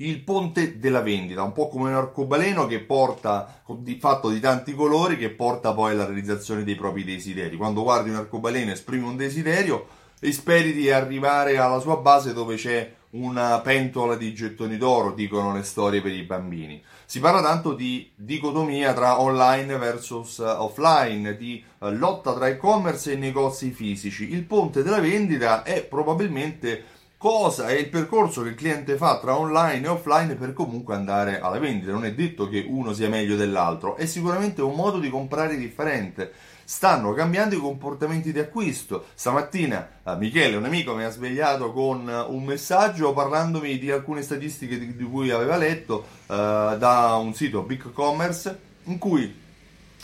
Il ponte della vendita, un po' come un arcobaleno che porta, di, fatto di tanti colori, che porta poi alla realizzazione dei propri desideri. Quando guardi un arcobaleno esprimi un desiderio e speri di arrivare alla sua base dove c'è una pentola di gettoni d'oro, dicono le storie per i bambini. Si parla tanto di dicotomia tra online versus offline, di uh, lotta tra e-commerce e negozi fisici. Il ponte della vendita è probabilmente cosa è il percorso che il cliente fa tra online e offline per comunque andare alla vendita. Non è detto che uno sia meglio dell'altro, è sicuramente un modo di comprare differente. Stanno cambiando i comportamenti di acquisto. Stamattina eh, Michele, un amico, mi ha svegliato con un messaggio parlandomi di alcune statistiche di, di cui aveva letto eh, da un sito Big Commerce in cui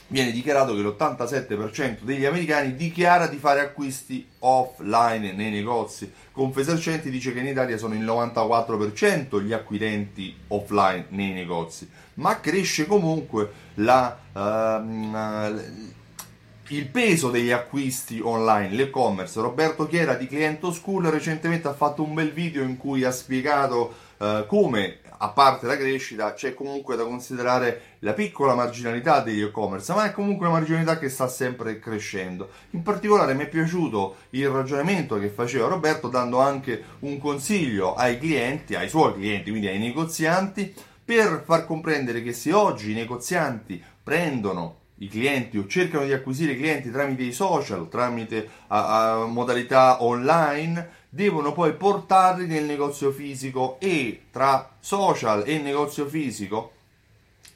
viene dichiarato che l'87% degli americani dichiara di fare acquisti offline nei negozi. Confesercenti dice che in Italia sono il 94% gli acquirenti offline nei negozi, ma cresce comunque la, uh, il peso degli acquisti online, l'e-commerce. Roberto Chiera di Cliento School recentemente ha fatto un bel video in cui ha spiegato uh, come a parte la crescita, c'è comunque da considerare la piccola marginalità degli e-commerce, ma è comunque una marginalità che sta sempre crescendo. In particolare mi è piaciuto il ragionamento che faceva Roberto dando anche un consiglio ai clienti, ai suoi clienti, quindi ai negozianti, per far comprendere che se oggi i negozianti prendono i clienti o cercano di acquisire clienti tramite i social, tramite a, a modalità online, devono poi portarli nel negozio fisico e tra social e negozio fisico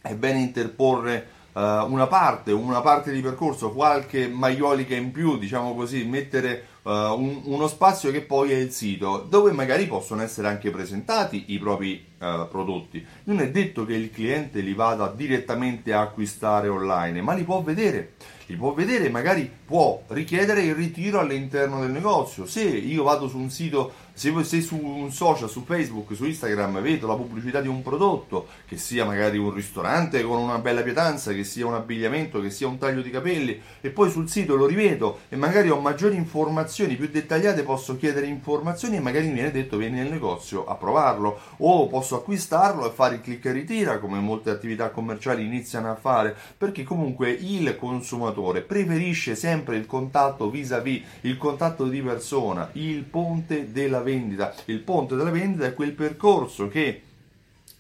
è bene interporre uh, una parte, una parte di percorso, qualche maiolica in più, diciamo così, mettere uh, un, uno spazio che poi è il sito, dove magari possono essere anche presentati i propri uh, prodotti. Non è detto che il cliente li vada direttamente a acquistare online, ma li può vedere li può vedere e magari può richiedere il ritiro all'interno del negozio. Se io vado su un sito se, se su un social, su Facebook, su Instagram vedo la pubblicità di un prodotto, che sia magari un ristorante con una bella pietanza, che sia un abbigliamento, che sia un taglio di capelli, e poi sul sito lo rivedo e magari ho maggiori informazioni più dettagliate, posso chiedere informazioni e magari mi viene detto vieni nel negozio a provarlo, o posso acquistarlo e fare il click e ritira, come molte attività commerciali iniziano a fare, perché comunque il consumatore preferisce sempre il contatto vis-à-vis, il contatto di persona, il ponte della vendita vendita. Il ponte della vendita è quel percorso che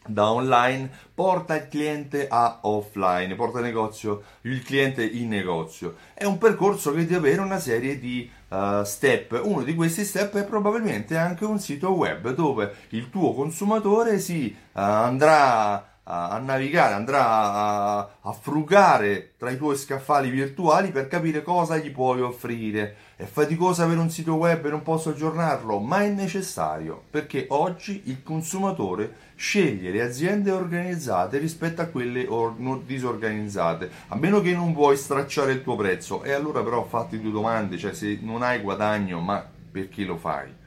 da online porta il cliente a offline, porta il, negozio, il cliente in negozio. È un percorso che deve avere una serie di uh, step. Uno di questi step è probabilmente anche un sito web dove il tuo consumatore si uh, andrà a, navigare, andrà a, a, frugare tra i tuoi scaffali virtuali per capire cosa gli puoi offrire. È faticoso avere un sito web e non posso aggiornarlo, ma è necessario perché oggi il consumatore sceglie le aziende organizzate rispetto a quelle or- disorganizzate, a meno che non vuoi stracciare il tuo prezzo. E allora però fatti due domande, cioè se non hai guadagno, ma perché lo fai?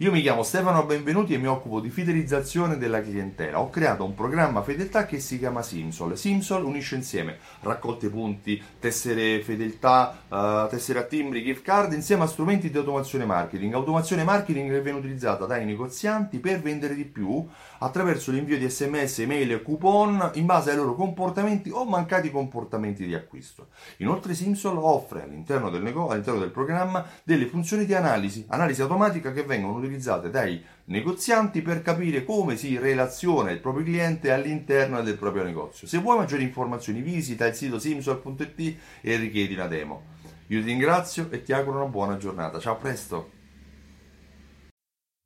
Io mi chiamo Stefano Benvenuti e mi occupo di fidelizzazione della clientela. Ho creato un programma fedeltà che si chiama Simsol. Simsol unisce insieme raccolte punti, tessere fedeltà, uh, tessere a timbri, gift card insieme a strumenti di automazione marketing. Automazione marketing che viene utilizzata dai negozianti per vendere di più attraverso l'invio di sms, email e coupon in base ai loro comportamenti o mancati comportamenti di acquisto. Inoltre Simsol offre all'interno del, nego- all'interno del programma delle funzioni di analisi, analisi automatica che vengono utilizzate dai negozianti per capire come si relaziona il proprio cliente all'interno del proprio negozio. Se vuoi maggiori informazioni visita il sito simsol.it e richiedi una demo. Io ti ringrazio e ti auguro una buona giornata. Ciao, a presto!